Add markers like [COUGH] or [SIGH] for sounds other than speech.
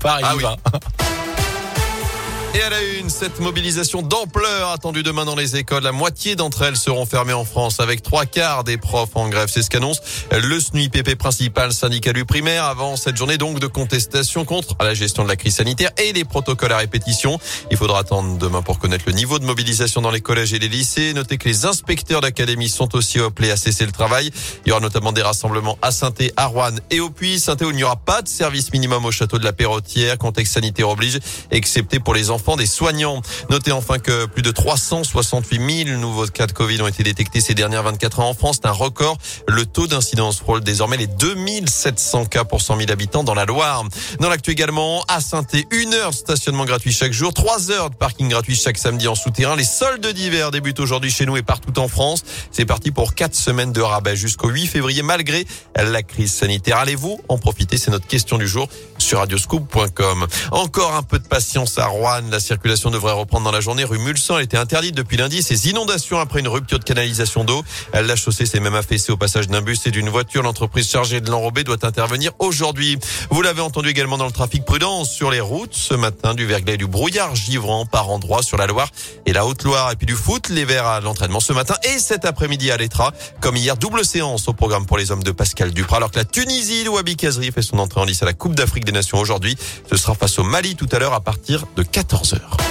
Paris Ah oui. [LAUGHS] Et à la une, cette mobilisation d'ampleur attendue demain dans les écoles. La moitié d'entre elles seront fermées en France avec trois quarts des profs en grève. C'est ce qu'annonce le SNUIPP principal syndicat du primaire avant cette journée donc de contestation contre la gestion de la crise sanitaire et les protocoles à répétition. Il faudra attendre demain pour connaître le niveau de mobilisation dans les collèges et les lycées. Notez que les inspecteurs d'académie sont aussi appelés à cesser le travail. Il y aura notamment des rassemblements à saint à Rouen et au Puy. saint où il n'y aura pas de service minimum au château de la Perrotière. Contexte sanitaire oblige, excepté pour les enfants des soignants. Notez enfin que plus de 368 000 nouveaux cas de Covid ont été détectés ces dernières 24 heures en France. C'est un record. Le taux d'incidence frôle désormais les 2700 cas pour 100 000 habitants dans la Loire. Dans l'actu également, à saint une heure de stationnement gratuit chaque jour, trois heures de parking gratuit chaque samedi en souterrain. Les soldes d'hiver débutent aujourd'hui chez nous et partout en France. C'est parti pour quatre semaines de rabais jusqu'au 8 février malgré la crise sanitaire. Allez-vous en profiter? C'est notre question du jour sur. Encore un peu de patience à Rouen. La circulation devrait reprendre dans la journée. Rue Mulsan, était interdite depuis lundi. Ces inondations après une rupture de canalisation d'eau. La chaussée s'est même affaissée au passage d'un bus et d'une voiture. L'entreprise chargée de l'enrober doit intervenir aujourd'hui. Vous l'avez entendu également dans le trafic prudence sur les routes. Ce matin, du verglas et du brouillard givrant par endroits sur la Loire et la Haute-Loire. Et puis du foot, les Verts à l'entraînement ce matin et cet après-midi à l'Etra. Comme hier, double séance au programme pour les hommes de Pascal Duprat. Alors que la Tunisie, le Wabi Kazri fait son entrée en lice à la Coupe d'Afrique des Aujourd'hui. Ce sera face au Mali tout à l'heure à partir de 14h.